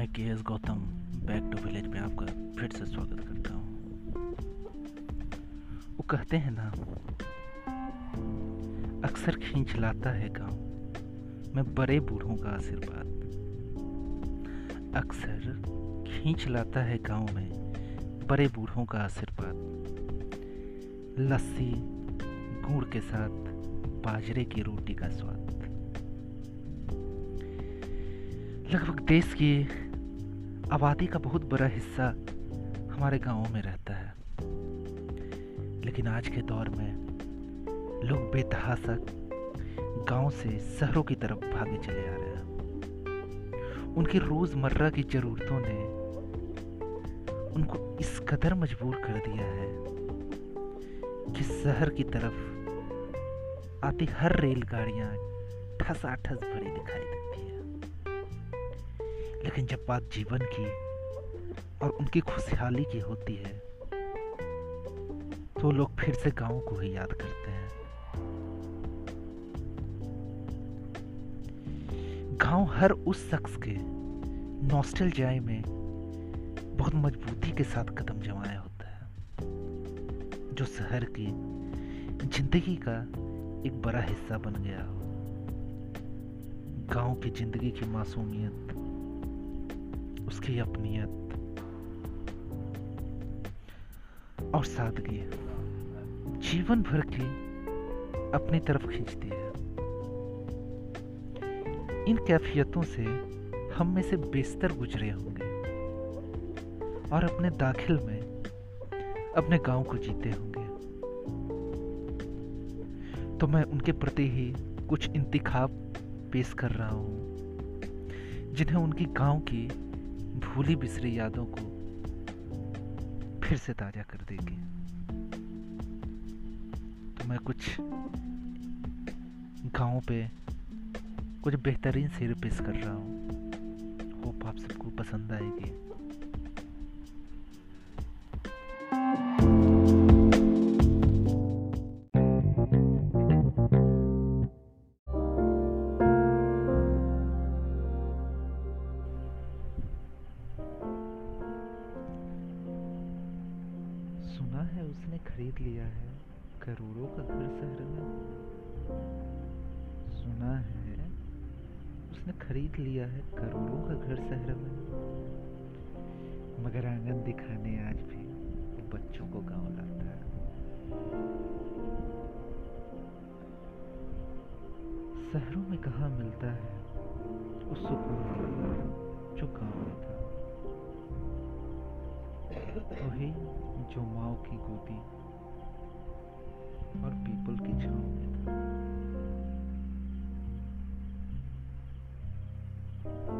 मैं K S Gautam back to village में आपका फिर से स्वागत करता हूँ। वो कहते हैं ना, अक्सर खींच लाता है गाँव मैं बड़े बूढ़ों का आशीर्वाद। अक्सर खींच लाता है गाँव में बड़े बूढ़ों का आशीर्वाद। लस्सी, गुड़ के साथ बाजरे की रोटी का स्वाद। लगभग देश की आबादी का बहुत बड़ा हिस्सा हमारे गाँवों में रहता है। लेकिन आज के दौर में लोग बेतहासा गाँव से शहरों की तरफ़ भागे चले आ रहे हैं। उनकी रोज़मर्रा की जरूरतों ने उनको इस कदर मजबूर कर दिया है कि शहर की तरफ़ आती हर रेलगाड़ियाँ ठसाठस भरी दिखाई है। लेकिन जब बात जीवन की और उनकी खुशहाली की होती है तो लोग फिर से गाँव को ही याद करते हैं। गाँव हर उस शख्स के नॉस्टल जाए में बहुत मजबूती के साथ कदम जमाया होता है, जो शहर की ज़िंदगी का एक बड़ा हिस्सा बन गया हो। गाँव की ज़िंदगी की मासूमियत उसकी अपनीयत और सादगी जीवन भर की अपनी तरफ़ खींचती है। इन कैफियतों से हम में से बेस्तर गुजरे होंगे और अपने दाखिल में अपने गाँव को जीते होंगे। तो मैं उनके प्रति ही कुछ इंतखाब पेश कर रहा हूँ, जिन्हें उनकी गाँव की भूली बिसरी यादों को फिर से ताज़ा कर देगी। तो मैं कुछ गाँव पे कुछ बेहतरीन शेर पेश कर रहा हूँ। होप आप सबको पसंद आएगी। सुना है उसने खरीद लिया है करोड़ों का घर शहर में। सुना है उसने खरीद लिया है करोड़ों का घर शहर में। मगर आँगन दिखाने आज भी वो बच्चों को गाँव लाता है। शहरों में कहा मिलता है उस सुकून जो गाँव में था? वही जो माओ की गोदी और पीपल की छांव में था।